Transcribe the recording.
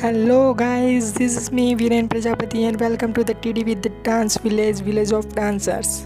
Hello guys, this is me Viren Prajapati and welcome to the TD with the Dance Village Village of Dancers.